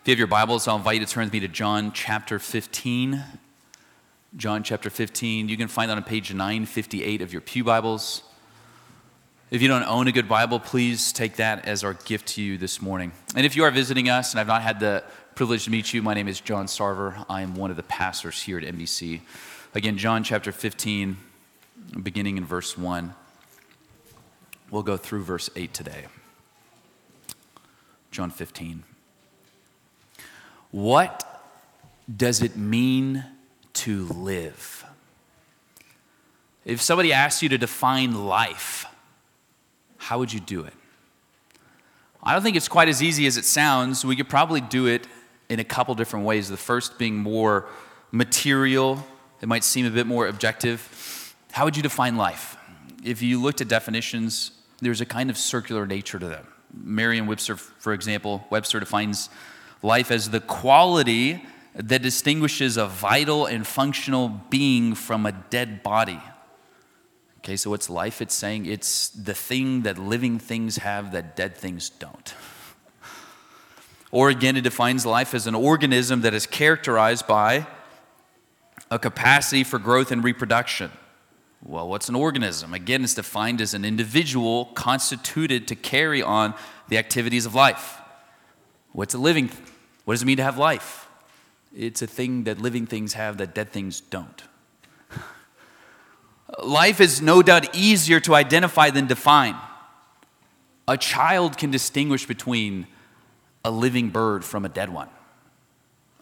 If you have your Bibles, I'll invite you to turn with me to John chapter 15. John chapter 15. You can find that on page 958 of your Pew Bibles. If you don't own a good Bible, please take that as our gift to you this morning. And if you are visiting us and I've not had the privilege to meet you, my name is John Sarver. I am one of the pastors here at NBC. Again, John chapter 15, beginning in verse 1. We'll go through verse 8 today. John 15. What does it mean to live? If somebody asked you to define life, how would you do it? I don't think it's quite as easy as it sounds. We could probably do it in a couple different ways. The first being more material, it might seem a bit more objective. How would you define life? If you looked at definitions, there's a kind of circular nature to them. Merriam-Webster, for example, Webster defines life as the quality that distinguishes a vital and functional being from a dead body. Okay, so what's life? It's saying it's the thing that living things have that dead things don't. Or again, it defines life as an organism that is characterized by a capacity for growth and reproduction. Well, what's an organism? Again, it's defined as an individual constituted to carry on the activities of life. What's a living? What does it mean to have life? It's a thing that living things have that dead things don't. Life is no doubt easier to identify than define. A child can distinguish between a living bird from a dead one,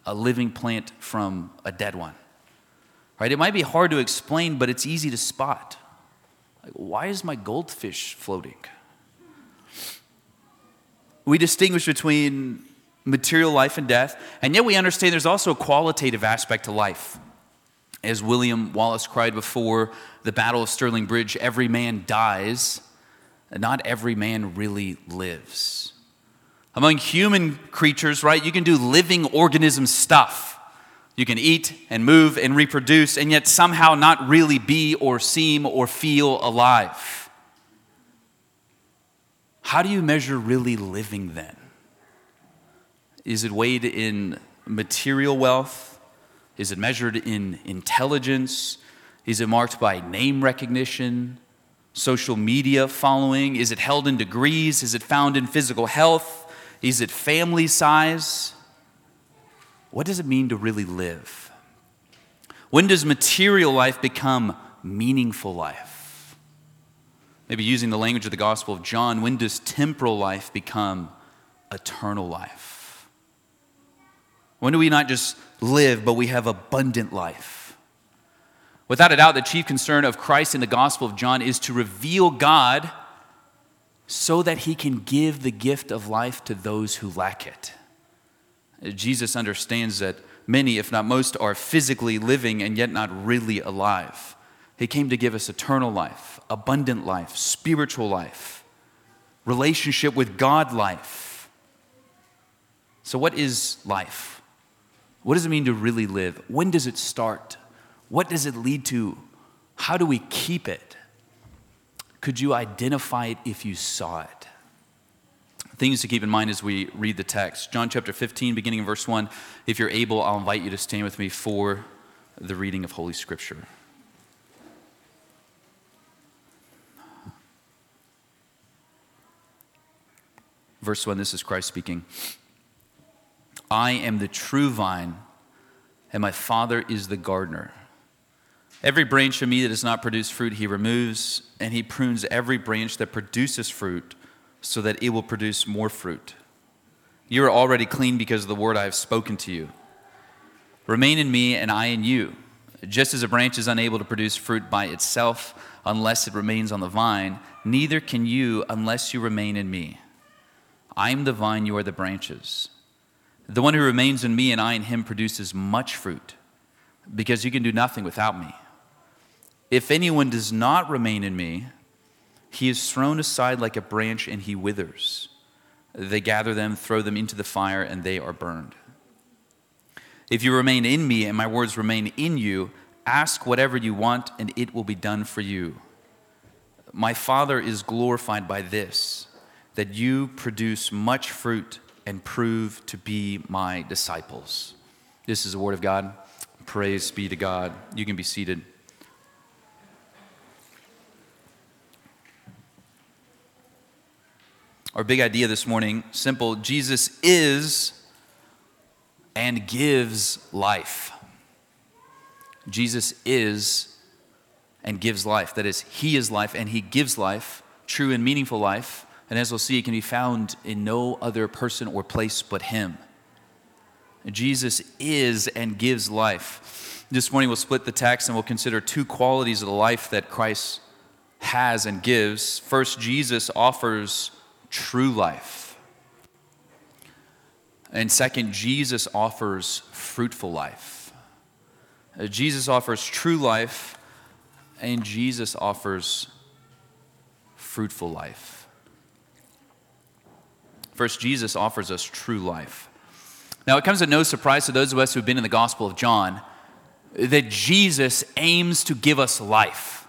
a living plant from a dead one. Right? It might be hard to explain, but it's easy to spot. Like, why is my goldfish floating? We distinguish between material life and death, and yet we understand there's also a qualitative aspect to life. As William Wallace cried before the Battle of Stirling Bridge, every man dies, not every man really lives. Among human creatures, right, you can do living organism stuff. You can eat and move and reproduce, and yet somehow not really be or seem or feel alive. How do you measure really living then? Is it weighed in material wealth? Is it measured in intelligence? Is it marked by name recognition, social media following? Is it held in degrees? Is it found in physical health? Is it family size? What does it mean to really live? When does material life become meaningful life? Maybe using the language of the Gospel of John, when does temporal life become eternal life? When do we not just live, but we have abundant life. Without a doubt, the chief concern of Christ in the Gospel of John is to reveal God so that he can give the gift of life to those who lack it. Jesus understands that many, if not most, are physically living and yet not really alive. He came to give us eternal life, abundant life, spiritual life, relationship with God life. So, what is life? What does it mean to really live? When does it start? What does it lead to? How do we keep it? Could you identify it if you saw it? Things to keep in mind as we read the text. John chapter 15, beginning in verse 1. If you're able, I'll invite you to stand with me for the reading of Holy Scripture. Verse 1, this is Christ speaking. I am the true vine, and my Father is the gardener. Every branch of me that does not produce fruit, he removes, and he prunes every branch that produces fruit so that it will produce more fruit. You are already clean because of the word I have spoken to you. Remain in me, and I in you. Just as a branch is unable to produce fruit by itself unless it remains on the vine, neither can you unless you remain in me. I am the vine, you are the branches. The one who remains in me and I in him produces much fruit, because you can do nothing without me. If anyone does not remain in me, he is thrown aside like a branch and he withers. They gather them, throw them into the fire, and they are burned. If you remain in me and my words remain in you, ask whatever you want, and it will be done for you. My Father is glorified by this, that you produce much fruit and prove to be my disciples. This is the word of God. Praise be to God. You can be seated. Our big idea this morning simple Jesus is and gives life. Jesus is and gives life. That is, He is life and He gives life, true and meaningful life. And as we'll see, it can be found in no other person or place but Him. Jesus is and gives life. This morning we'll split the text and we'll consider two qualities of the life that Christ has and gives. First, Jesus offers true life. And second, Jesus offers fruitful life. Uh, Jesus offers true life, and Jesus offers fruitful life. First, Jesus offers us true life. Now, it comes as no surprise to those of us who've been in the Gospel of John that Jesus aims to give us life.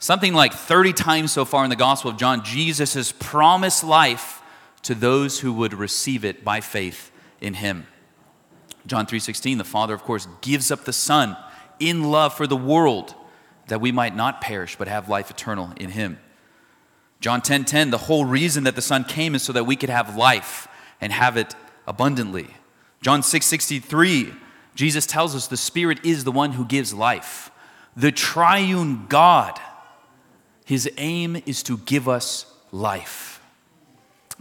Something like 30 times so far in the Gospel of John, Jesus has promised life to those who would receive it by faith in him. John 3:16, the Father of course gives up the Son in love for the world that we might not perish but have life eternal in him. John 10:10, 10, 10, the whole reason that the Son came is so that we could have life and have it abundantly. John 6:63, Jesus tells us the Spirit is the one who gives life. The triune God his aim is to give us life.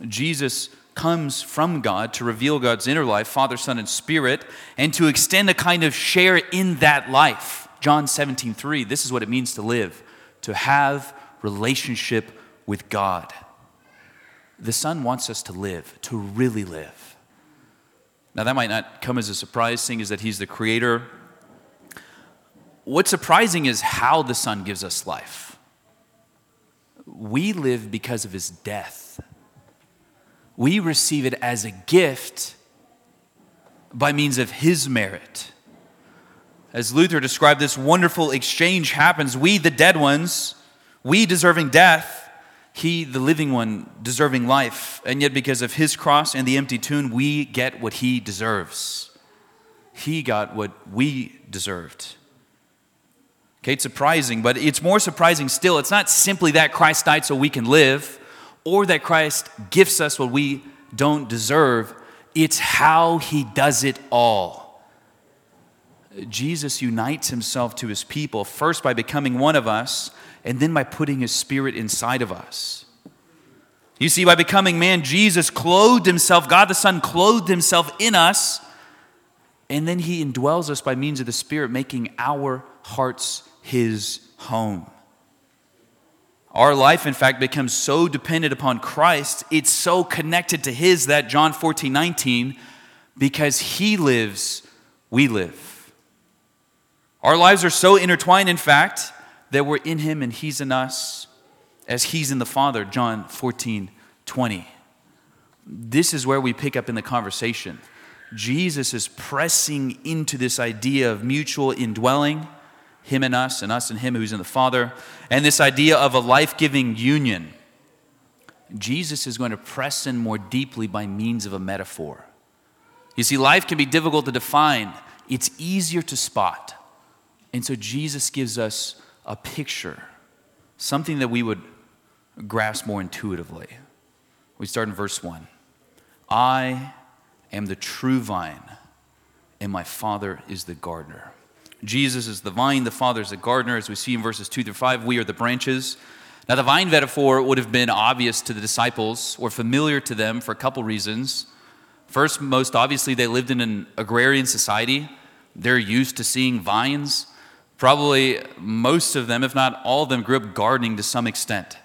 Jesus comes from God to reveal God's inner life, Father, Son, and Spirit, and to extend a kind of share in that life. John 17, 3, this is what it means to live, to have relationship with God. The Son wants us to live, to really live. Now, that might not come as a surprise, seeing as that He's the Creator. What's surprising is how the Son gives us life. We live because of his death. We receive it as a gift by means of his merit. As Luther described, this wonderful exchange happens. We, the dead ones, we deserving death, he, the living one, deserving life. And yet, because of his cross and the empty tomb, we get what he deserves. He got what we deserved. Okay, it's surprising, but it's more surprising still. It's not simply that Christ died so we can live or that Christ gifts us what we don't deserve, it's how he does it all. Jesus unites himself to his people, first by becoming one of us, and then by putting his spirit inside of us. You see, by becoming man, Jesus clothed himself, God the Son clothed himself in us, and then he indwells us by means of the Spirit, making our hearts his home. Our life, in fact, becomes so dependent upon Christ, it's so connected to his that John 14, 19, because he lives, we live. Our lives are so intertwined, in fact, that we're in him and he's in us as he's in the Father, John 14, 20. This is where we pick up in the conversation. Jesus is pressing into this idea of mutual indwelling him and us, and us and him who's in the Father, and this idea of a life giving union. Jesus is going to press in more deeply by means of a metaphor. You see, life can be difficult to define, it's easier to spot. And so Jesus gives us a picture, something that we would grasp more intuitively. We start in verse 1. I am the true vine, and my Father is the gardener. Jesus is the vine, the Father is the gardener. As we see in verses 2 through 5, we are the branches. Now, the vine metaphor would have been obvious to the disciples or familiar to them for a couple reasons. First, most obviously, they lived in an agrarian society. They're used to seeing vines. Probably most of them, if not all of them, grew up gardening to some extent.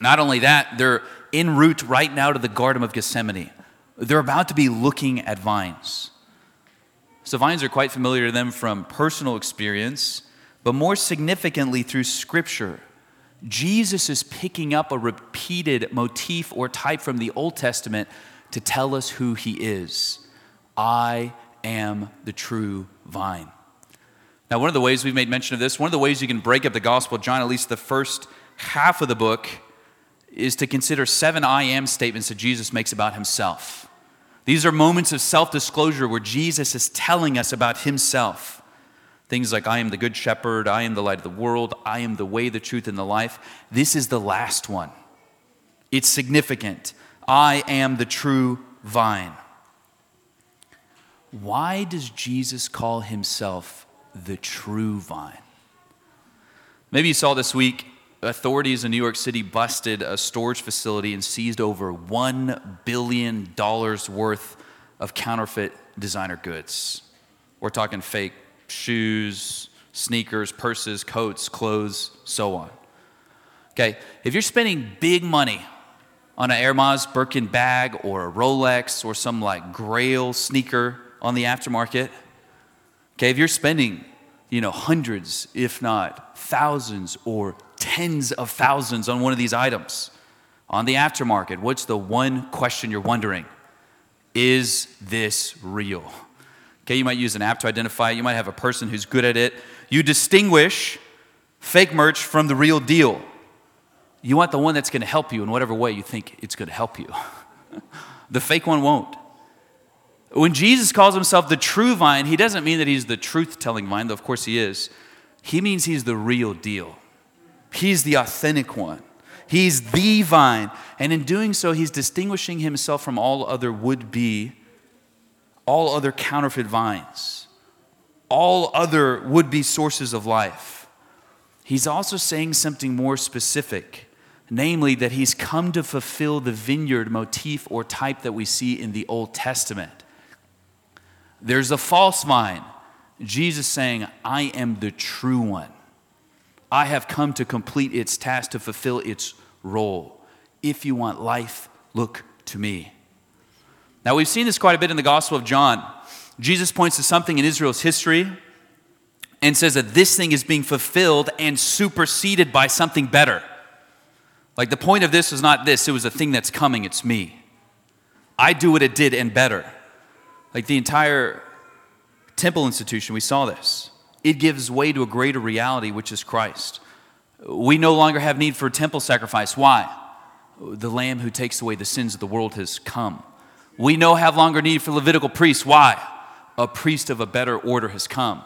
Not only that, they're en route right now to the Garden of Gethsemane. They're about to be looking at vines. So, vines are quite familiar to them from personal experience, but more significantly through Scripture. Jesus is picking up a repeated motif or type from the Old Testament to tell us who he is. I am the true vine. Now, one of the ways we've made mention of this, one of the ways you can break up the Gospel of John, at least the first half of the book, is to consider seven I am statements that Jesus makes about himself. These are moments of self disclosure where Jesus is telling us about himself. Things like, I am the good shepherd, I am the light of the world, I am the way, the truth, and the life. This is the last one. It's significant. I am the true vine. Why does Jesus call himself the true vine? Maybe you saw this week authorities in New York City busted a storage facility and seized over $1 billion worth of counterfeit designer goods. We're talking fake shoes, sneakers, purses, coats, clothes, so on. Okay, if you're spending big money on an Hermes Birkin bag or a Rolex or some like Grail sneaker on the aftermarket, okay, if you're spending, you know, hundreds, if not thousands or tens of thousands on one of these items on the aftermarket, what's the one question you're wondering? Is this real? Okay, you might use an app to identify it. You might have a person who's good at it. You distinguish fake merch from the real deal. You want the one that's going to help you in whatever way you think it's going to help you. the fake one won't. When Jesus calls himself the true vine, he doesn't mean that he's the truth telling vine, though of course he is. He means he's the real deal. He's the authentic one. He's the vine. And in doing so, he's distinguishing himself from all other would be, all other counterfeit vines, all other would be sources of life. He's also saying something more specific namely, that he's come to fulfill the vineyard motif or type that we see in the Old Testament. There's a false vine. Jesus saying, I am the true one. I have come to complete its task, to fulfill its role. If you want life, look to me. Now, we've seen this quite a bit in the Gospel of John. Jesus points to something in Israel's history and says that this thing is being fulfilled and superseded by something better. Like the point of this was not this, it was a thing that's coming, it's me. I do what it did and better. Like the entire temple institution, we saw this. It gives way to a greater reality, which is Christ. We no longer have need for temple sacrifice. Why? The Lamb who takes away the sins of the world has come. We no have longer need for Levitical priests. Why? A priest of a better order has come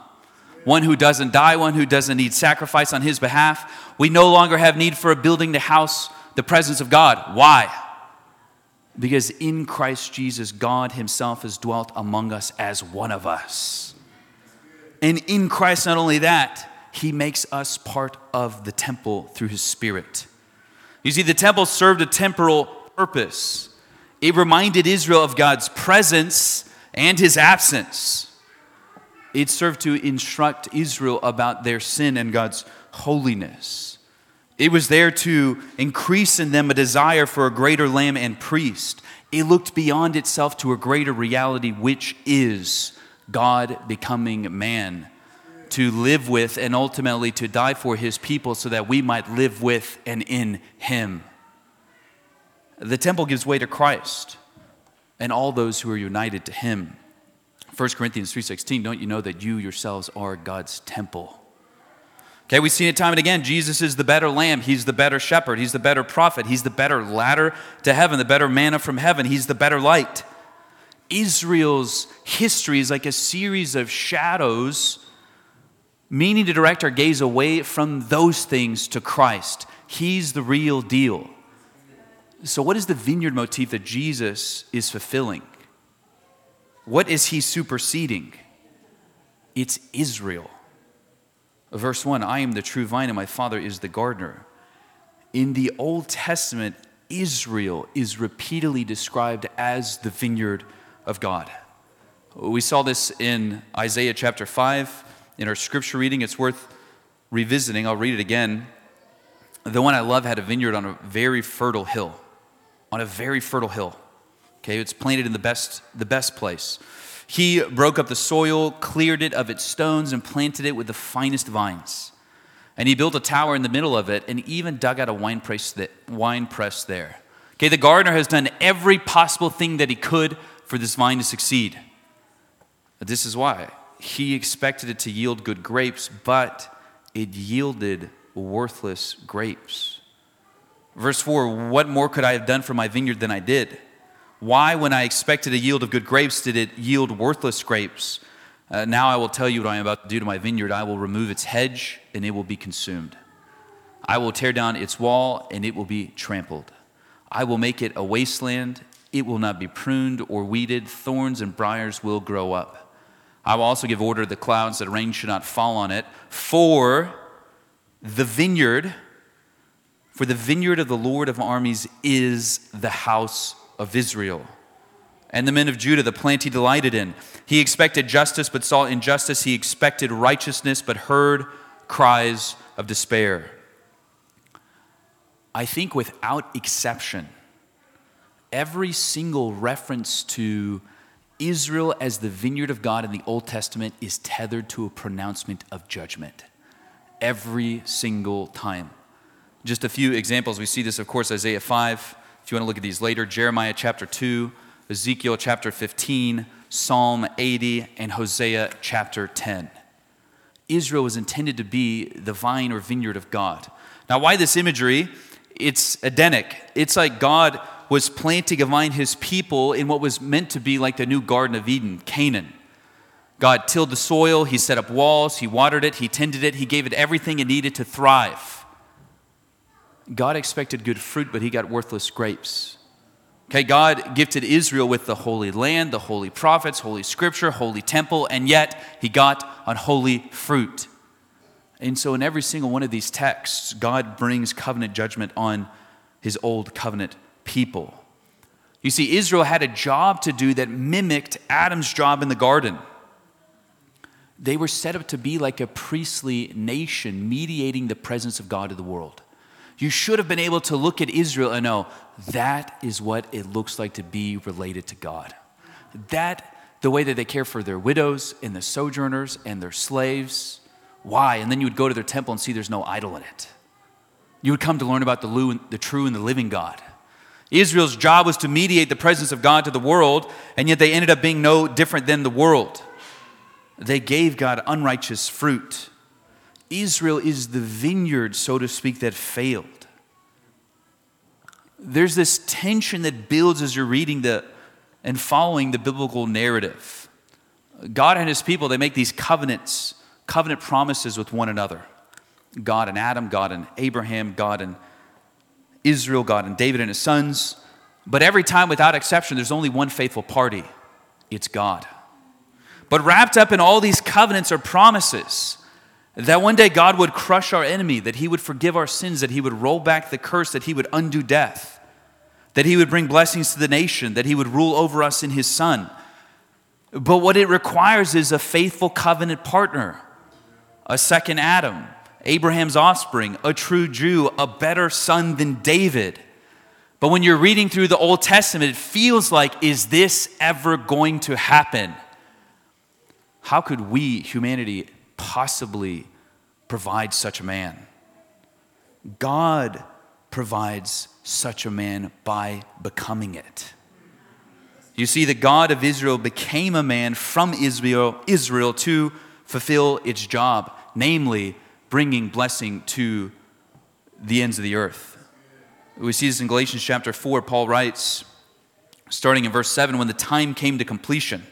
one who doesn't die, one who doesn't need sacrifice on his behalf. We no longer have need for a building to house the presence of God. Why? Because in Christ Jesus, God Himself has dwelt among us as one of us. And in Christ, not only that, He makes us part of the temple through His Spirit. You see, the temple served a temporal purpose, it reminded Israel of God's presence and His absence. It served to instruct Israel about their sin and God's holiness. It was there to increase in them a desire for a greater lamb and priest. It looked beyond itself to a greater reality, which is God becoming man to live with and ultimately to die for his people so that we might live with and in him. The temple gives way to Christ and all those who are united to him. 1 Corinthians 3:16, don't you know that you yourselves are God's temple? Okay, we've seen it time and again. Jesus is the better lamb. He's the better shepherd. He's the better prophet. He's the better ladder to heaven, the better manna from heaven. He's the better light. Israel's history is like a series of shadows, meaning to direct our gaze away from those things to Christ. He's the real deal. So, what is the vineyard motif that Jesus is fulfilling? What is he superseding? It's Israel. Verse 1 I am the true vine, and my Father is the gardener. In the Old Testament, Israel is repeatedly described as the vineyard of God. We saw this in Isaiah chapter 5 in our scripture reading. It's worth revisiting. I'll read it again. The one I love had a vineyard on a very fertile hill. On a very fertile hill. Okay, it's planted in the best, the best place. He broke up the soil, cleared it of its stones, and planted it with the finest vines. And he built a tower in the middle of it and even dug out a wine press, that, wine press there. Okay, the gardener has done every possible thing that he could for this vine to succeed. But this is why. He expected it to yield good grapes, but it yielded worthless grapes. Verse 4 What more could I have done for my vineyard than I did? Why, when I expected a yield of good grapes, did it yield worthless grapes? Uh, now I will tell you what I am about to do to my vineyard. I will remove its hedge, and it will be consumed. I will tear down its wall, and it will be trampled. I will make it a wasteland. It will not be pruned or weeded. Thorns and briers will grow up. I will also give order to the clouds that rain should not fall on it. For the vineyard, for the vineyard of the Lord of armies is the house of Israel. And the men of Judah, the plant he delighted in. He expected justice, but saw injustice. He expected righteousness, but heard cries of despair. I think without exception, every single reference to Israel as the vineyard of God in the Old Testament is tethered to a pronouncement of judgment. Every single time. Just a few examples. We see this, of course, Isaiah 5. If you want to look at these later, Jeremiah chapter 2, Ezekiel chapter 15, Psalm 80, and Hosea chapter 10. Israel was intended to be the vine or vineyard of God. Now, why this imagery? It's Edenic. It's like God was planting a vine, his people, in what was meant to be like the new Garden of Eden, Canaan. God tilled the soil, he set up walls, he watered it, he tended it, he gave it everything it needed to thrive. God expected good fruit, but he got worthless grapes. Okay, God gifted Israel with the holy land, the holy prophets, holy scripture, holy temple, and yet he got unholy fruit. And so, in every single one of these texts, God brings covenant judgment on his old covenant people. You see, Israel had a job to do that mimicked Adam's job in the garden. They were set up to be like a priestly nation, mediating the presence of God to the world. You should have been able to look at Israel and know that is what it looks like to be related to God. That, the way that they care for their widows and the sojourners and their slaves. Why? And then you would go to their temple and see there's no idol in it. You would come to learn about the, the true and the living God. Israel's job was to mediate the presence of God to the world, and yet they ended up being no different than the world. They gave God unrighteous fruit. Israel is the vineyard, so to speak, that failed. There's this tension that builds as you're reading the and following the biblical narrative. God and his people, they make these covenants, covenant promises with one another. God and Adam, God and Abraham, God and Israel, God and David and his sons. But every time, without exception, there's only one faithful party it's God. But wrapped up in all these covenants are promises that one day God would crush our enemy, that he would forgive our sins, that he would roll back the curse, that he would undo death, that he would bring blessings to the nation, that he would rule over us in his son. But what it requires is a faithful covenant partner, a second Adam, Abraham's offspring, a true Jew, a better son than David. But when you're reading through the Old Testament, it feels like, is this ever going to happen? How could we, humanity, possibly provide such a man? God provides such a man by becoming it. You see, the God of Israel became a man from Israel, Israel to fulfill its job, namely bringing blessing to the ends of the earth. We see this in Galatians chapter 4. Paul writes, starting in verse 7, when the time came to completion.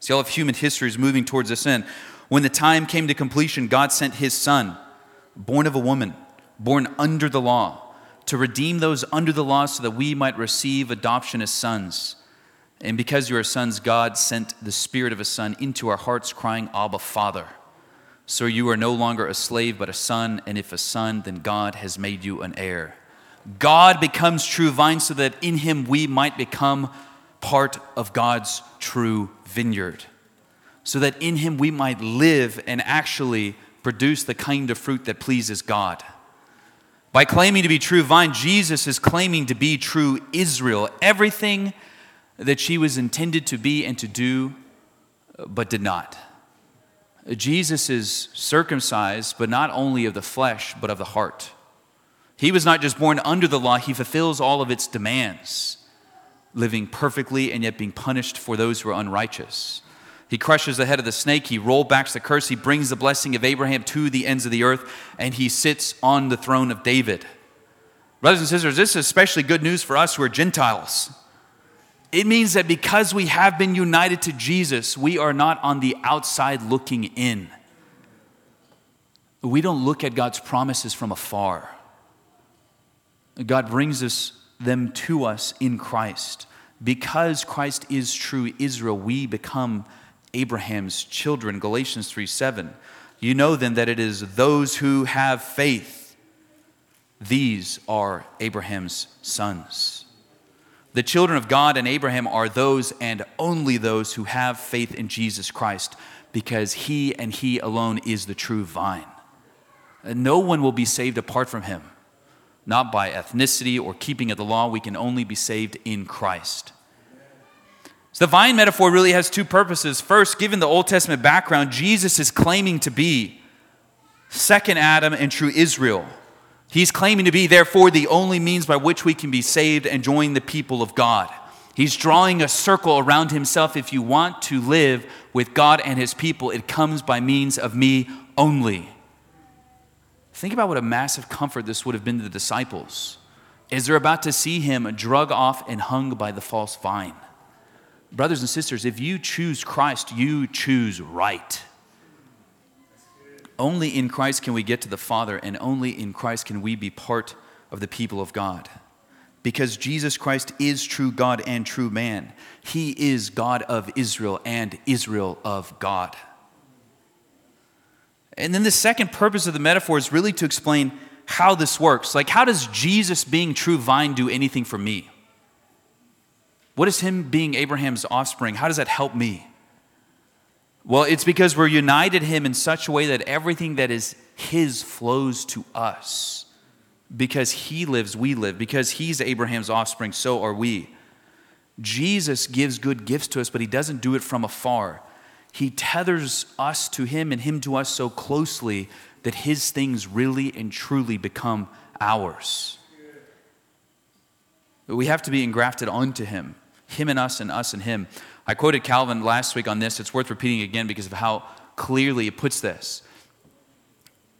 See, all of human history is moving towards this end. When the time came to completion, God sent his son, born of a woman, born under the law, to redeem those under the law so that we might receive adoption as sons. And because you are sons, God sent the Spirit of a Son into our hearts, crying, Abba, Father. So you are no longer a slave, but a son, and if a son, then God has made you an heir. God becomes true vine so that in him we might become part of God's true vineyard. So that in him we might live and actually produce the kind of fruit that pleases God. By claiming to be true vine, Jesus is claiming to be true Israel. Everything that she was intended to be and to do, but did not. Jesus is circumcised, but not only of the flesh, but of the heart. He was not just born under the law, he fulfills all of its demands, living perfectly and yet being punished for those who are unrighteous. He crushes the head of the snake, he rollbacks the curse, he brings the blessing of Abraham to the ends of the earth, and he sits on the throne of David. Brothers and sisters, this is especially good news for us who are Gentiles. It means that because we have been united to Jesus, we are not on the outside looking in. We don't look at God's promises from afar. God brings us, them to us in Christ. Because Christ is true Israel, we become Abraham's children. Galatians 3 7. You know then that it is those who have faith, these are Abraham's sons. The children of God and Abraham are those and only those who have faith in Jesus Christ because he and he alone is the true vine. No one will be saved apart from him, not by ethnicity or keeping of the law. We can only be saved in Christ. So the vine metaphor really has two purposes. First, given the Old Testament background, Jesus is claiming to be second Adam and true Israel. He's claiming to be, therefore, the only means by which we can be saved and join the people of God. He's drawing a circle around himself. If you want to live with God and his people, it comes by means of me only. Think about what a massive comfort this would have been to the disciples as they're about to see him drug off and hung by the false vine. Brothers and sisters, if you choose Christ, you choose right. Only in Christ can we get to the Father, and only in Christ can we be part of the people of God. Because Jesus Christ is true God and true man. He is God of Israel and Israel of God. And then the second purpose of the metaphor is really to explain how this works. Like, how does Jesus being true vine do anything for me? What is him being Abraham's offspring? How does that help me? Well, it's because we're united him in such a way that everything that is his flows to us. Because he lives, we live. Because he's Abraham's offspring, so are we. Jesus gives good gifts to us, but he doesn't do it from afar. He tethers us to him and him to us so closely that his things really and truly become ours. We have to be engrafted onto him, him and us, and us and him. I quoted Calvin last week on this. It's worth repeating again because of how clearly it puts this.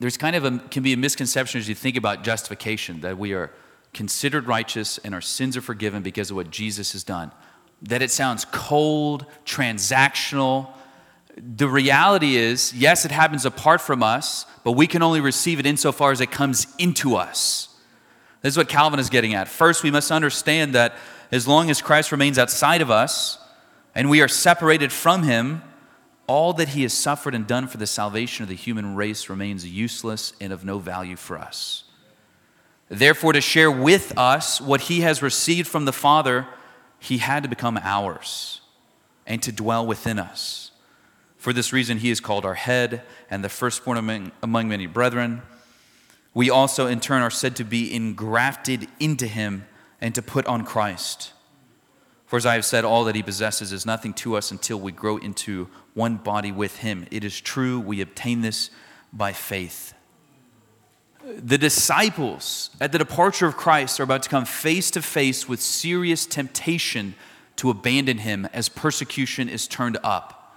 There's kind of a, can be a misconception as you think about justification that we are considered righteous and our sins are forgiven because of what Jesus has done. That it sounds cold, transactional. The reality is, yes, it happens apart from us, but we can only receive it insofar as it comes into us. This is what Calvin is getting at. First, we must understand that as long as Christ remains outside of us, and we are separated from him, all that he has suffered and done for the salvation of the human race remains useless and of no value for us. Therefore, to share with us what he has received from the Father, he had to become ours and to dwell within us. For this reason, he is called our head and the firstborn among, among many brethren. We also, in turn, are said to be engrafted into him and to put on Christ. For as I have said, all that he possesses is nothing to us until we grow into one body with him. It is true, we obtain this by faith. The disciples at the departure of Christ are about to come face to face with serious temptation to abandon him as persecution is turned up.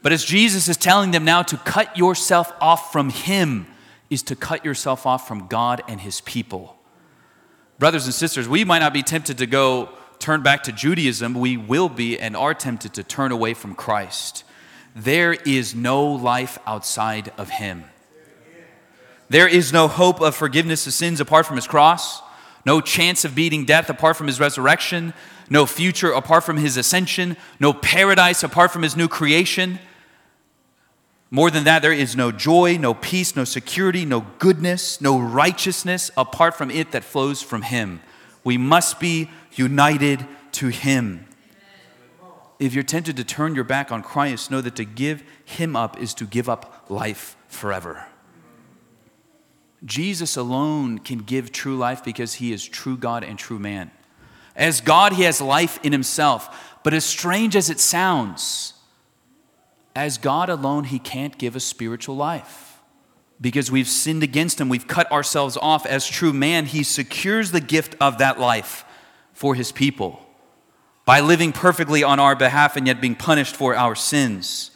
But as Jesus is telling them now to cut yourself off from him, is to cut yourself off from God and his people. Brothers and sisters, we might not be tempted to go turn back to Judaism, we will be and are tempted to turn away from Christ. There is no life outside of Him. There is no hope of forgiveness of sins apart from His cross, no chance of beating death apart from His resurrection, no future apart from His ascension, no paradise apart from His new creation. More than that, there is no joy, no peace, no security, no goodness, no righteousness apart from it that flows from Him. We must be united to Him. If you're tempted to turn your back on Christ, know that to give Him up is to give up life forever. Jesus alone can give true life because He is true God and true man. As God, He has life in Himself. But as strange as it sounds, as God alone, He can't give a spiritual life because we've sinned against him. We've cut ourselves off as true man. He secures the gift of that life for his people by living perfectly on our behalf and yet being punished for our sins.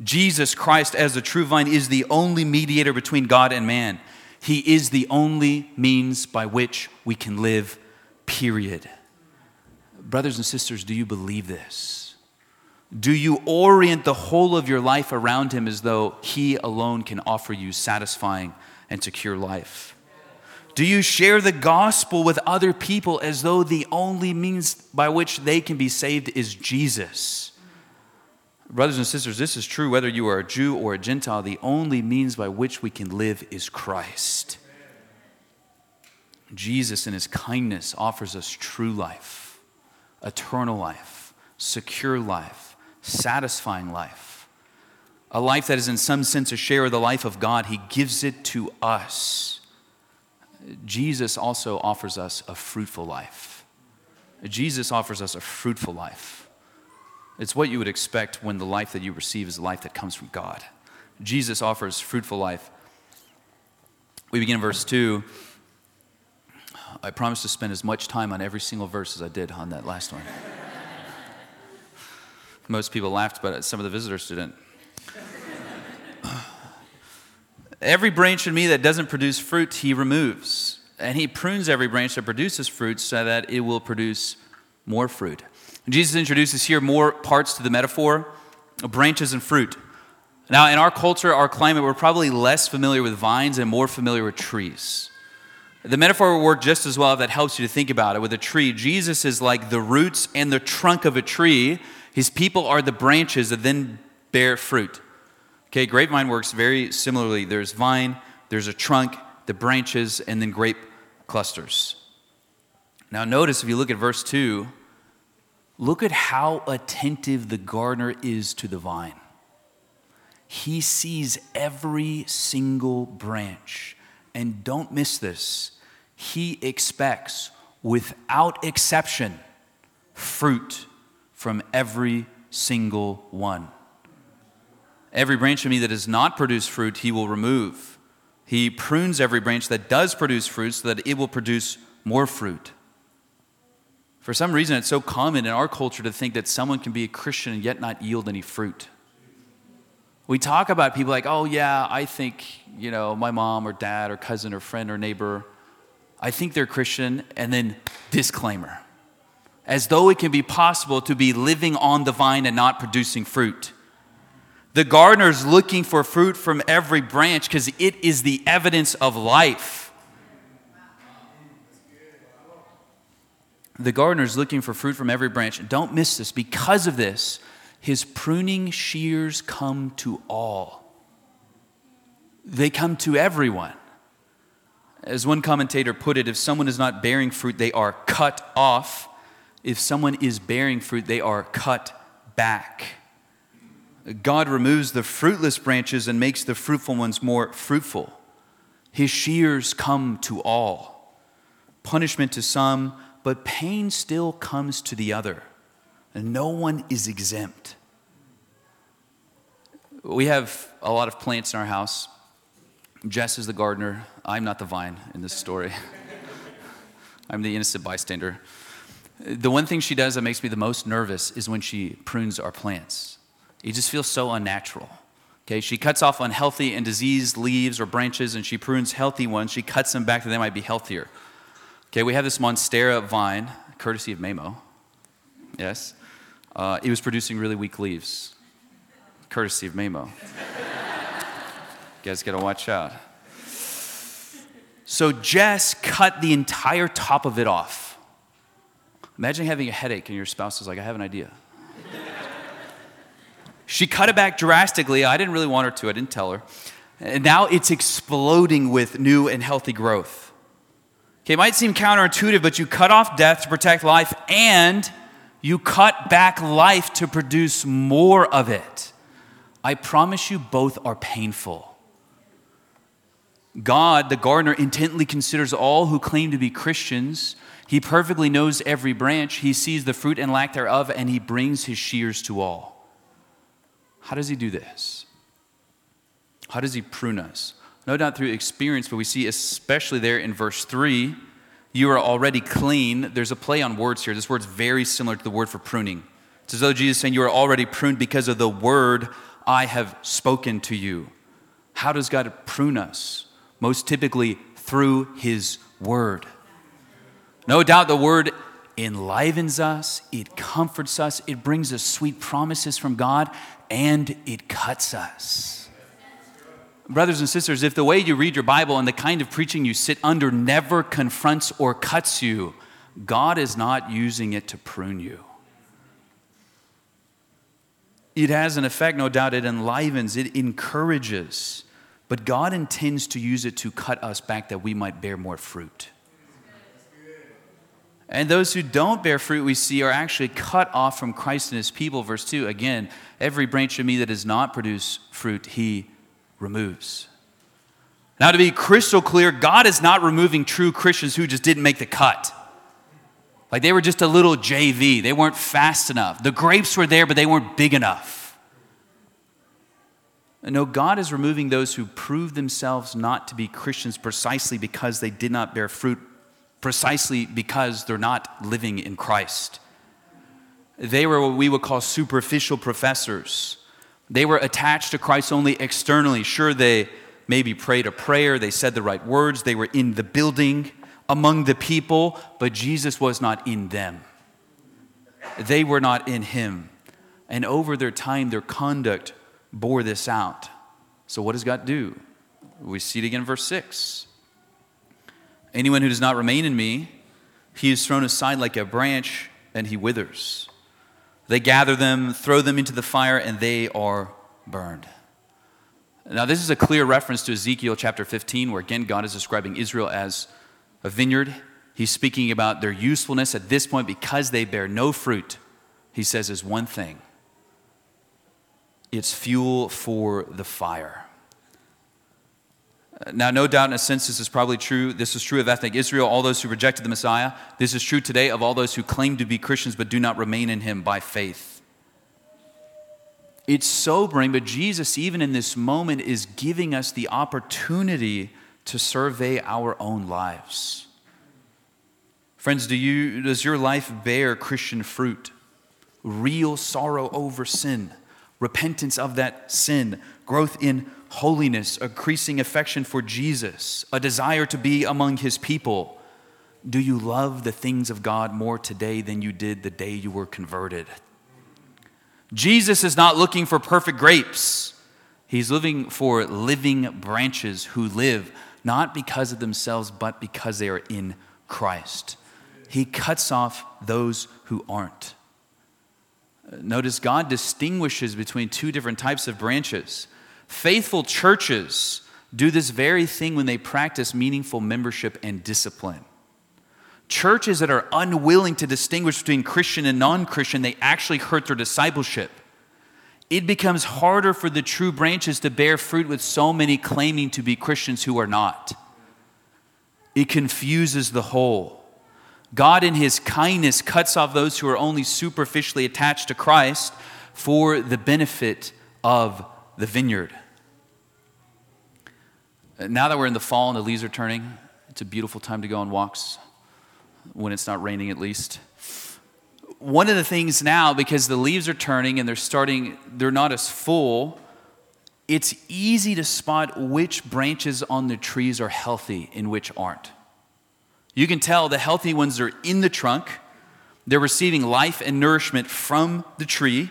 Jesus Christ, as the true vine, is the only mediator between God and man. He is the only means by which we can live, period. Brothers and sisters, do you believe this? Do you orient the whole of your life around Him as though He alone can offer you satisfying and secure life? Do you share the gospel with other people as though the only means by which they can be saved is Jesus? Brothers and sisters, this is true whether you are a Jew or a Gentile. The only means by which we can live is Christ. Jesus, in his kindness, offers us true life, eternal life, secure life, satisfying life, a life that is, in some sense, a share of the life of God. He gives it to us. Jesus also offers us a fruitful life. Jesus offers us a fruitful life. It's what you would expect when the life that you receive is the life that comes from God. Jesus offers fruitful life. We begin in verse 2. I promise to spend as much time on every single verse as I did on that last one. Most people laughed, but some of the visitors didn't. Every branch in me that doesn't produce fruit, he removes. And he prunes every branch that produces fruit so that it will produce more fruit. Jesus introduces here more parts to the metaphor branches and fruit. Now, in our culture, our climate, we're probably less familiar with vines and more familiar with trees. The metaphor will work just as well if that helps you to think about it. With a tree, Jesus is like the roots and the trunk of a tree. His people are the branches that then bear fruit. Okay, grapevine works very similarly. There's vine, there's a trunk, the branches, and then grape clusters. Now, notice if you look at verse 2, look at how attentive the gardener is to the vine. He sees every single branch. And don't miss this. He expects, without exception, fruit from every single one. Every branch of me that does not produce fruit, he will remove. He prunes every branch that does produce fruit so that it will produce more fruit. For some reason, it's so common in our culture to think that someone can be a Christian and yet not yield any fruit. We talk about people like, oh, yeah, I think, you know, my mom or dad or cousin or friend or neighbor, I think they're Christian, and then disclaimer. As though it can be possible to be living on the vine and not producing fruit. The gardener's looking for fruit from every branch because it is the evidence of life. The gardener's looking for fruit from every branch. Don't miss this. Because of this, his pruning shears come to all. They come to everyone. As one commentator put it, if someone is not bearing fruit, they are cut off. If someone is bearing fruit, they are cut back. God removes the fruitless branches and makes the fruitful ones more fruitful. His shears come to all, punishment to some, but pain still comes to the other. And no one is exempt. We have a lot of plants in our house. Jess is the gardener. I'm not the vine in this story. I'm the innocent bystander. The one thing she does that makes me the most nervous is when she prunes our plants. It just feels so unnatural. Okay, she cuts off unhealthy and diseased leaves or branches and she prunes healthy ones. She cuts them back that they might be healthier. Okay, we have this Monstera vine, courtesy of Mamo. Yes. Uh, it was producing really weak leaves, courtesy of Mamo. guys gotta watch out. So Jess cut the entire top of it off. Imagine having a headache and your spouse is like, I have an idea. She cut it back drastically. I didn't really want her to, I didn't tell her. And now it's exploding with new and healthy growth. Okay, it might seem counterintuitive, but you cut off death to protect life and you cut back life to produce more of it. I promise you, both are painful. God, the gardener, intently considers all who claim to be Christians. He perfectly knows every branch. He sees the fruit and lack thereof, and he brings his shears to all. How does he do this? How does he prune us? No doubt through experience, but we see especially there in verse 3 you are already clean. There's a play on words here. This word's very similar to the word for pruning. It's as though Jesus is saying, You are already pruned because of the word I have spoken to you. How does God prune us? Most typically through his word. No doubt the word enlivens us, it comforts us, it brings us sweet promises from God, and it cuts us. Brothers and sisters, if the way you read your Bible and the kind of preaching you sit under never confronts or cuts you, God is not using it to prune you. It has an effect, no doubt, it enlivens, it encourages, but God intends to use it to cut us back that we might bear more fruit. And those who don't bear fruit, we see, are actually cut off from Christ and his people. Verse 2 again, every branch of me that does not produce fruit, he removes. Now, to be crystal clear, God is not removing true Christians who just didn't make the cut. Like they were just a little JV, they weren't fast enough. The grapes were there, but they weren't big enough. No, God is removing those who prove themselves not to be Christians precisely because they did not bear fruit precisely because they're not living in Christ. They were what we would call superficial professors. They were attached to Christ only externally. Sure, they maybe prayed a prayer, they said the right words, they were in the building among the people, but Jesus was not in them. They were not in him. And over their time, their conduct bore this out. So, what does God do? We see it again in verse 6. Anyone who does not remain in me, he is thrown aside like a branch and he withers. They gather them, throw them into the fire, and they are burned. Now, this is a clear reference to Ezekiel chapter 15, where again God is describing Israel as a vineyard. He's speaking about their usefulness at this point because they bear no fruit. He says is one thing it's fuel for the fire. Now, no doubt in a sense, this is probably true. This is true of ethnic Israel, all those who rejected the Messiah. This is true today of all those who claim to be Christians but do not remain in Him by faith. It's sobering, but Jesus, even in this moment, is giving us the opportunity to survey our own lives. Friends, do you, does your life bear Christian fruit? Real sorrow over sin, repentance of that sin, growth in holiness, increasing affection for Jesus, a desire to be among his people? Do you love the things of God more today than you did the day you were converted? Jesus is not looking for perfect grapes. He's looking for living branches who live not because of themselves, but because they are in Christ. He cuts off those who aren't. Notice God distinguishes between two different types of branches Faithful churches do this very thing when they practice meaningful membership and discipline. Churches that are unwilling to distinguish between Christian and non Christian, they actually hurt their discipleship. It becomes harder for the true branches to bear fruit with so many claiming to be Christians who are not. It confuses the whole. God, in His kindness, cuts off those who are only superficially attached to Christ for the benefit of the vineyard. Now that we're in the fall and the leaves are turning, it's a beautiful time to go on walks when it's not raining at least. One of the things now, because the leaves are turning and they're starting, they're not as full, it's easy to spot which branches on the trees are healthy and which aren't. You can tell the healthy ones are in the trunk, they're receiving life and nourishment from the tree,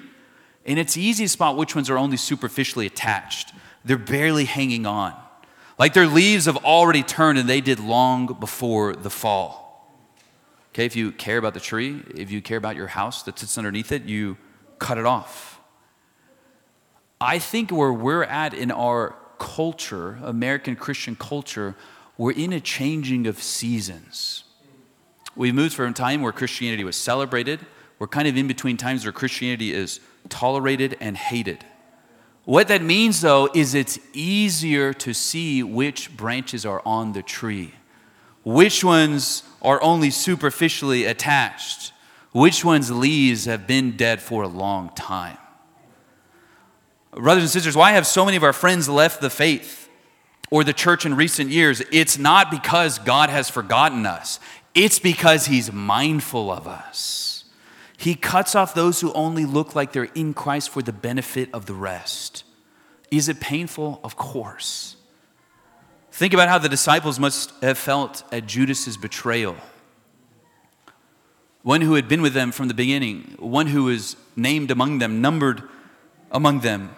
and it's easy to spot which ones are only superficially attached. They're barely hanging on. Like their leaves have already turned and they did long before the fall. Okay, if you care about the tree, if you care about your house that sits underneath it, you cut it off. I think where we're at in our culture, American Christian culture, we're in a changing of seasons. We've moved from a time where Christianity was celebrated. We're kind of in between times where Christianity is tolerated and hated. What that means, though, is it's easier to see which branches are on the tree, which ones are only superficially attached, which ones' leaves have been dead for a long time. Brothers and sisters, why have so many of our friends left the faith or the church in recent years? It's not because God has forgotten us, it's because He's mindful of us. He cuts off those who only look like they're in Christ for the benefit of the rest. Is it painful? Of course. Think about how the disciples must have felt at Judas's betrayal. one who had been with them from the beginning, one who was named among them, numbered among them,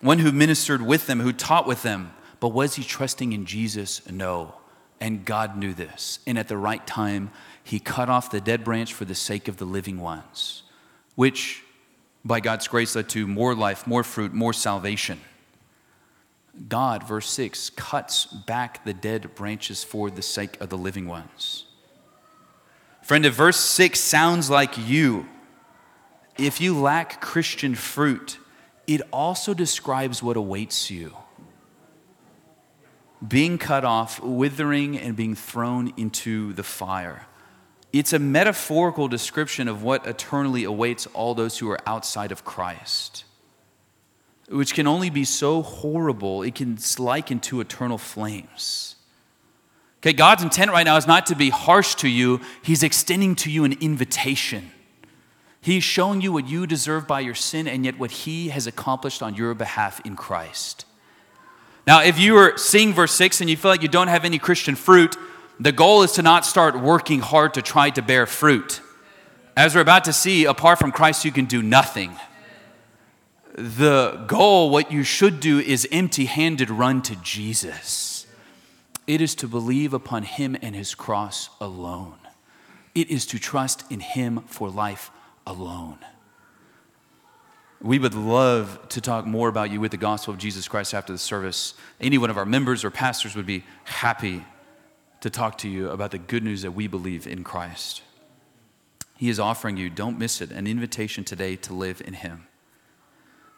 one who ministered with them, who taught with them. But was he trusting in Jesus? No. And God knew this. And at the right time, he cut off the dead branch for the sake of the living ones, which by God's grace led to more life, more fruit, more salvation. God, verse 6, cuts back the dead branches for the sake of the living ones. Friend, if verse 6 sounds like you, if you lack Christian fruit, it also describes what awaits you being cut off, withering, and being thrown into the fire. It's a metaphorical description of what eternally awaits all those who are outside of Christ, which can only be so horrible, it can liken to eternal flames. Okay, God's intent right now is not to be harsh to you, He's extending to you an invitation. He's showing you what you deserve by your sin and yet what He has accomplished on your behalf in Christ. Now, if you are seeing verse 6 and you feel like you don't have any Christian fruit, the goal is to not start working hard to try to bear fruit. As we're about to see, apart from Christ, you can do nothing. The goal, what you should do, is empty handed run to Jesus. It is to believe upon Him and His cross alone. It is to trust in Him for life alone. We would love to talk more about you with the gospel of Jesus Christ after the service. Any one of our members or pastors would be happy to talk to you about the good news that we believe in Christ. He is offering you, don't miss it, an invitation today to live in Him.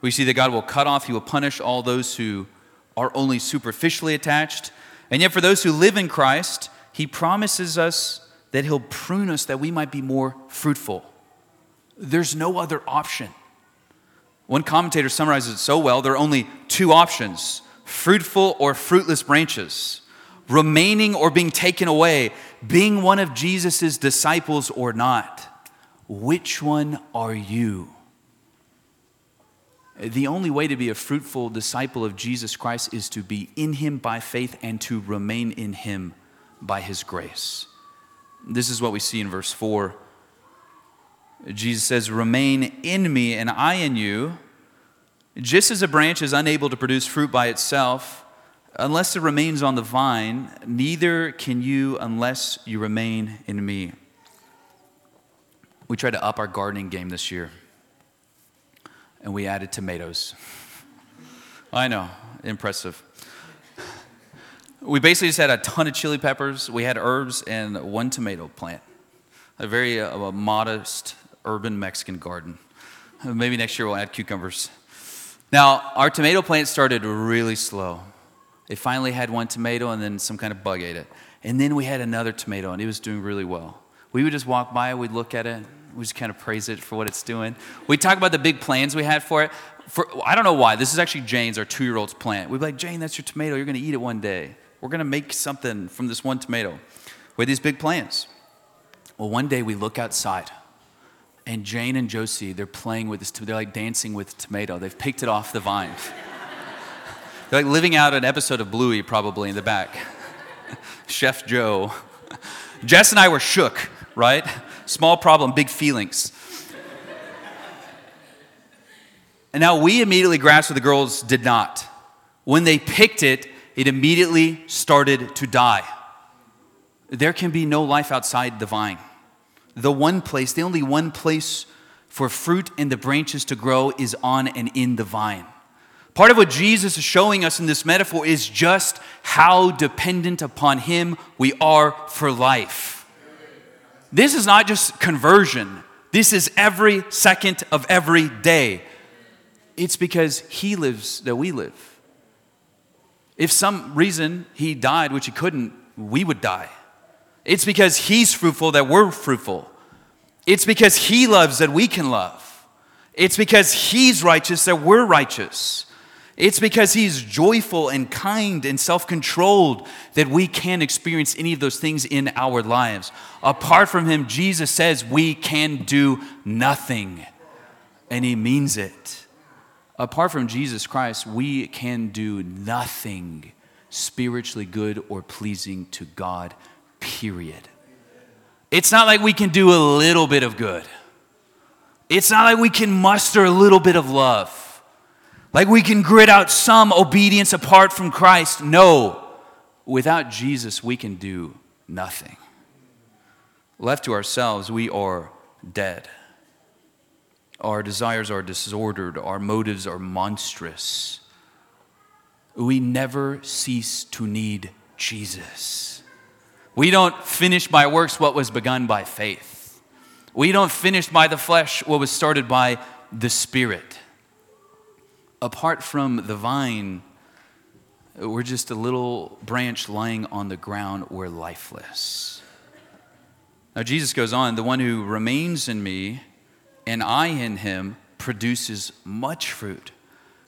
We see that God will cut off, He will punish all those who are only superficially attached. And yet, for those who live in Christ, He promises us that He'll prune us that we might be more fruitful. There's no other option. One commentator summarizes it so well there are only two options fruitful or fruitless branches remaining or being taken away, being one of Jesus' disciples or not. Which one are you? The only way to be a fruitful disciple of Jesus Christ is to be in Him by faith and to remain in Him by His grace. This is what we see in verse 4. Jesus says, Remain in me and I in you. Just as a branch is unable to produce fruit by itself, Unless it remains on the vine, neither can you unless you remain in me. We tried to up our gardening game this year, and we added tomatoes. I know, impressive. We basically just had a ton of chili peppers, we had herbs, and one tomato plant. A very uh, modest urban Mexican garden. Maybe next year we'll add cucumbers. Now, our tomato plant started really slow. It finally had one tomato and then some kind of bug ate it. And then we had another tomato and it was doing really well. We would just walk by, we'd look at it, we just kind of praise it for what it's doing. We talk about the big plans we had for it. For, I don't know why. This is actually Jane's, our two year old's plant. We'd be like, Jane, that's your tomato. You're going to eat it one day. We're going to make something from this one tomato. We had these big plans. Well, one day we look outside and Jane and Josie, they're playing with this, they're like dancing with tomato. They've picked it off the vine. They're like living out an episode of Bluey, probably in the back. Chef Joe. Jess and I were shook, right? Small problem, big feelings. And now we immediately grasped what the girls did not. When they picked it, it immediately started to die. There can be no life outside the vine. The one place, the only one place for fruit and the branches to grow is on and in the vine. Part of what Jesus is showing us in this metaphor is just how dependent upon Him we are for life. This is not just conversion, this is every second of every day. It's because He lives that we live. If some reason He died, which He couldn't, we would die. It's because He's fruitful that we're fruitful. It's because He loves that we can love. It's because He's righteous that we're righteous. It's because He's joyful and kind and self controlled that we can experience any of those things in our lives. Apart from Him, Jesus says we can do nothing, and He means it. Apart from Jesus Christ, we can do nothing spiritually good or pleasing to God, period. It's not like we can do a little bit of good. It's not like we can muster a little bit of love. Like we can grit out some obedience apart from Christ. No. Without Jesus, we can do nothing. Left to ourselves, we are dead. Our desires are disordered, our motives are monstrous. We never cease to need Jesus. We don't finish by works what was begun by faith. We don't finish by the flesh what was started by the Spirit. Apart from the vine, we're just a little branch lying on the ground. We're lifeless. Now, Jesus goes on the one who remains in me and I in him produces much fruit.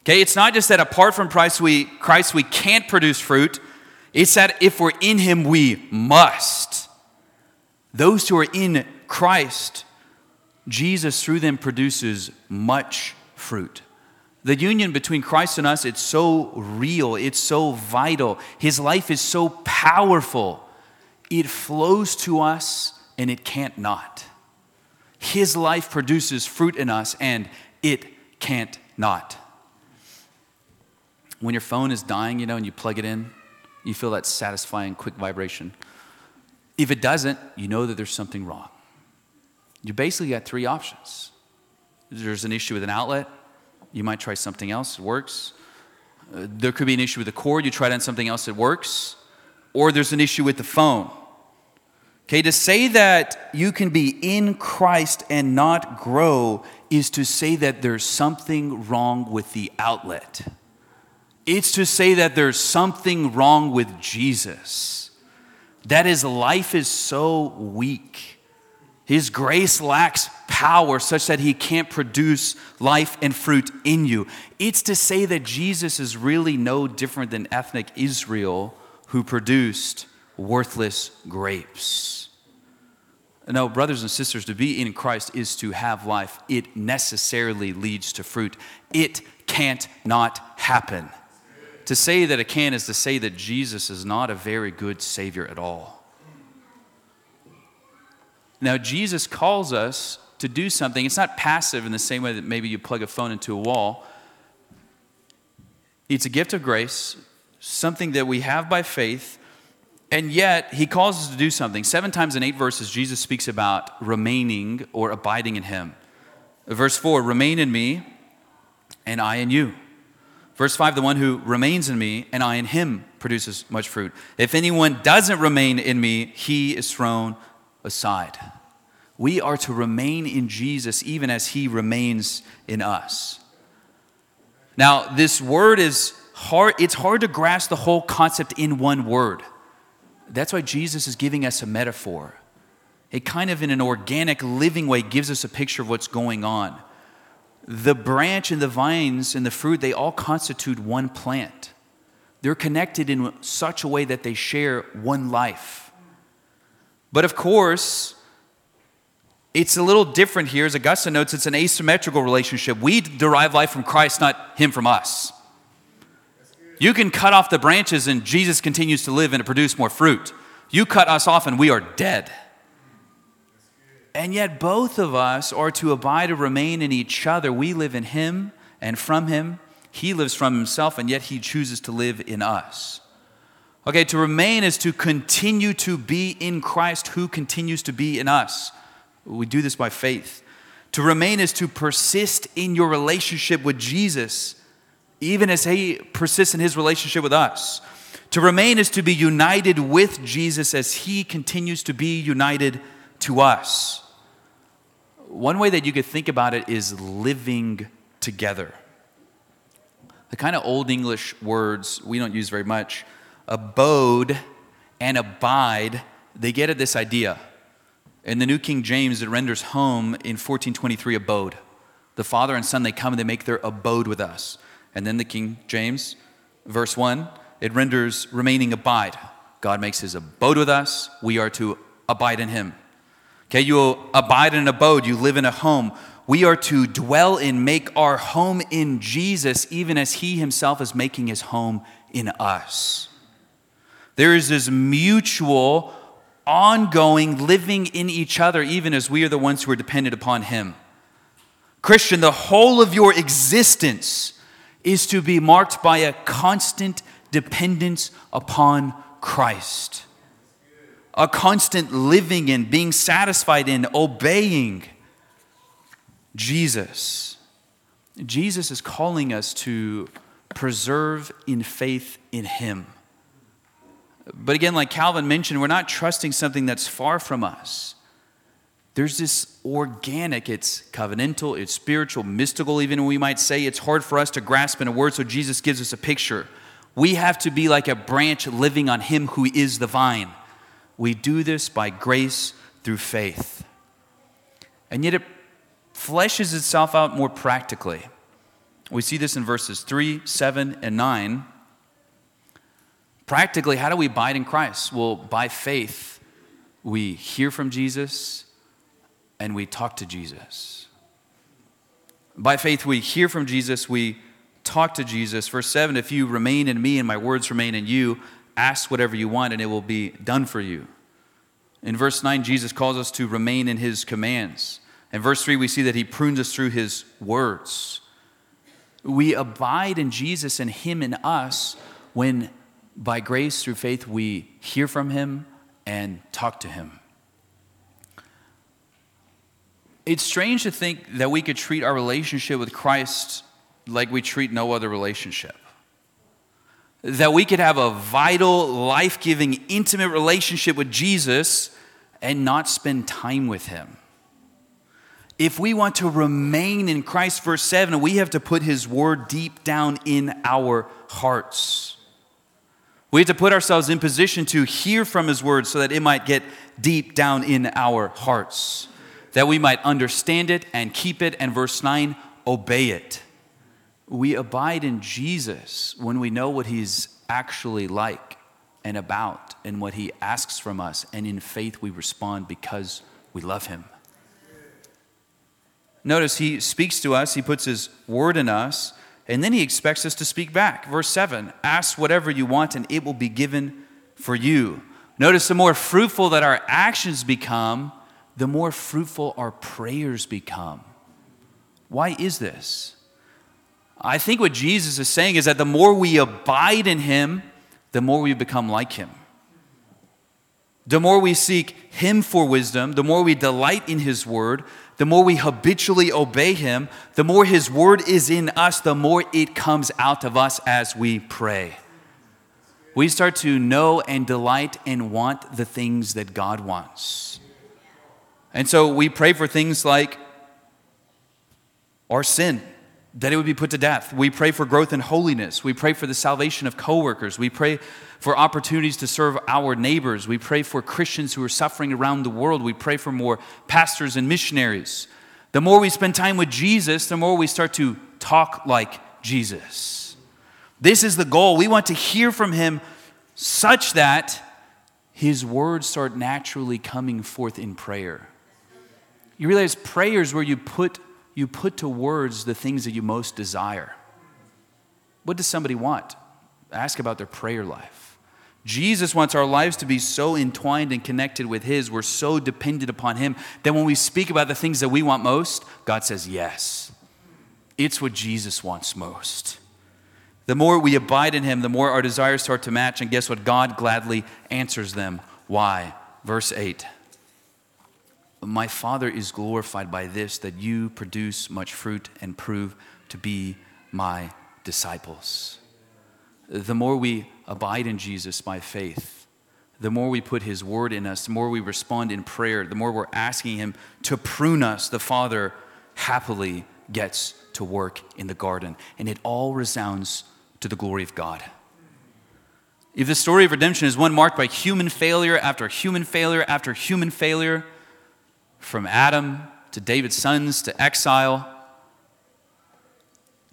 Okay, it's not just that apart from Christ we, Christ we can't produce fruit, it's that if we're in him, we must. Those who are in Christ, Jesus through them produces much fruit. The union between Christ and us, it's so real, it's so vital. His life is so powerful. It flows to us and it can't not. His life produces fruit in us, and it can't not. When your phone is dying, you know, and you plug it in, you feel that satisfying quick vibration. If it doesn't, you know that there's something wrong. You basically got three options. There's an issue with an outlet, you might try something else, it works. Uh, there could be an issue with the cord, you try it on something else, it works. Or there's an issue with the phone Okay, to say that you can be in Christ and not grow is to say that there's something wrong with the outlet. It's to say that there's something wrong with Jesus. That his life is so weak. His grace lacks power such that he can't produce life and fruit in you. It's to say that Jesus is really no different than ethnic Israel who produced worthless grapes. No, brothers and sisters, to be in Christ is to have life. It necessarily leads to fruit. It can't not happen. To say that it can is to say that Jesus is not a very good Savior at all. Now, Jesus calls us to do something. It's not passive in the same way that maybe you plug a phone into a wall. It's a gift of grace, something that we have by faith and yet, he calls us to do something. Seven times in eight verses, Jesus speaks about remaining or abiding in him. Verse 4 remain in me, and I in you. Verse 5 the one who remains in me, and I in him produces much fruit. If anyone doesn't remain in me, he is thrown aside. We are to remain in Jesus even as he remains in us. Now, this word is hard, it's hard to grasp the whole concept in one word. That's why Jesus is giving us a metaphor. It kind of, in an organic, living way, gives us a picture of what's going on. The branch and the vines and the fruit, they all constitute one plant. They're connected in such a way that they share one life. But of course, it's a little different here. As Augustine notes, it's an asymmetrical relationship. We derive life from Christ, not Him from us. You can cut off the branches and Jesus continues to live and to produce more fruit. You cut us off and we are dead. And yet, both of us are to abide and remain in each other. We live in Him and from Him. He lives from Himself, and yet He chooses to live in us. Okay, to remain is to continue to be in Christ who continues to be in us. We do this by faith. To remain is to persist in your relationship with Jesus even as he persists in his relationship with us. To remain is to be united with Jesus as he continues to be united to us. One way that you could think about it is living together. The kind of old English words we don't use very much, abode and abide, they get at this idea. In the New King James, it renders home in 1423 abode. The Father and Son, they come and they make their abode with us. And then the King James, verse 1, it renders remaining abide. God makes his abode with us. We are to abide in him. Okay, you abide in an abode, you live in a home. We are to dwell in, make our home in Jesus, even as he himself is making his home in us. There is this mutual ongoing, living in each other, even as we are the ones who are dependent upon Him. Christian, the whole of your existence is to be marked by a constant dependence upon Christ, a constant living in, being satisfied in, obeying Jesus. Jesus is calling us to preserve in faith in Him. But again, like Calvin mentioned, we're not trusting something that's far from us. There's this organic, it's covenantal, it's spiritual, mystical, even we might say. It's hard for us to grasp in a word, so Jesus gives us a picture. We have to be like a branch living on Him who is the vine. We do this by grace through faith. And yet it fleshes itself out more practically. We see this in verses 3, 7, and 9. Practically, how do we abide in Christ? Well, by faith, we hear from Jesus and we talk to Jesus. By faith, we hear from Jesus, we talk to Jesus. Verse 7 If you remain in me and my words remain in you, ask whatever you want and it will be done for you. In verse 9, Jesus calls us to remain in his commands. In verse 3, we see that he prunes us through his words. We abide in Jesus and him in us when, by grace through faith, we hear from him and talk to him. It's strange to think that we could treat our relationship with Christ like we treat no other relationship. That we could have a vital, life giving, intimate relationship with Jesus and not spend time with Him. If we want to remain in Christ, verse 7, we have to put His word deep down in our hearts. We have to put ourselves in position to hear from His word so that it might get deep down in our hearts, that we might understand it and keep it, and verse 9, obey it we abide in Jesus when we know what he's actually like and about and what he asks from us. And in faith, we respond because we love him. Notice he speaks to us, he puts his word in us, and then he expects us to speak back. Verse 7 Ask whatever you want, and it will be given for you. Notice the more fruitful that our actions become, the more fruitful our prayers become. Why is this? I think what Jesus is saying is that the more we abide in Him, the more we become like Him. The more we seek Him for wisdom, the more we delight in His Word, the more we habitually obey Him, the more His Word is in us, the more it comes out of us as we pray. We start to know and delight and want the things that God wants. And so we pray for things like our sin that it would be put to death. We pray for growth in holiness. We pray for the salvation of coworkers. We pray for opportunities to serve our neighbors. We pray for Christians who are suffering around the world. We pray for more pastors and missionaries. The more we spend time with Jesus, the more we start to talk like Jesus. This is the goal. We want to hear from him such that his words start naturally coming forth in prayer. You realize prayer is where you put you put to words the things that you most desire. What does somebody want? Ask about their prayer life. Jesus wants our lives to be so entwined and connected with His, we're so dependent upon Him, that when we speak about the things that we want most, God says yes. It's what Jesus wants most. The more we abide in Him, the more our desires start to match, and guess what? God gladly answers them. Why? Verse 8. My Father is glorified by this, that you produce much fruit and prove to be my disciples. The more we abide in Jesus by faith, the more we put His word in us, the more we respond in prayer, the more we're asking Him to prune us, the Father happily gets to work in the garden. And it all resounds to the glory of God. If the story of redemption is one marked by human failure after human failure after human failure, from Adam to David's sons to exile.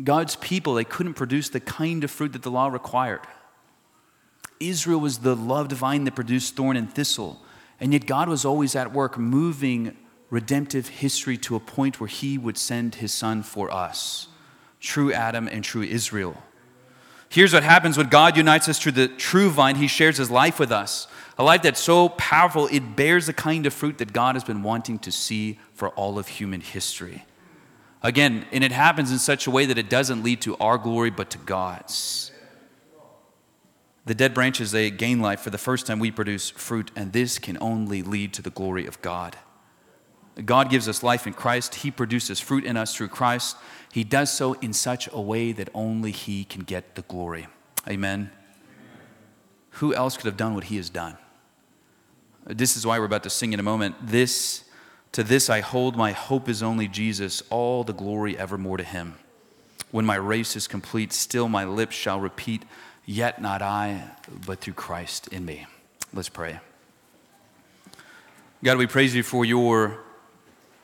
God's people, they couldn't produce the kind of fruit that the law required. Israel was the loved vine that produced thorn and thistle. And yet God was always at work moving redemptive history to a point where he would send his son for us. True Adam and true Israel. Here's what happens when God unites us to the true vine. He shares his life with us. A life that's so powerful, it bears the kind of fruit that God has been wanting to see for all of human history. Again, and it happens in such a way that it doesn't lead to our glory, but to God's. The dead branches, they gain life. For the first time, we produce fruit, and this can only lead to the glory of God. God gives us life in Christ. He produces fruit in us through Christ. He does so in such a way that only He can get the glory. Amen. Who else could have done what He has done? This is why we're about to sing in a moment. This, to this I hold, my hope is only Jesus, all the glory evermore to Him. When my race is complete, still my lips shall repeat, Yet not I, but through Christ in me. Let's pray. God, we praise you for your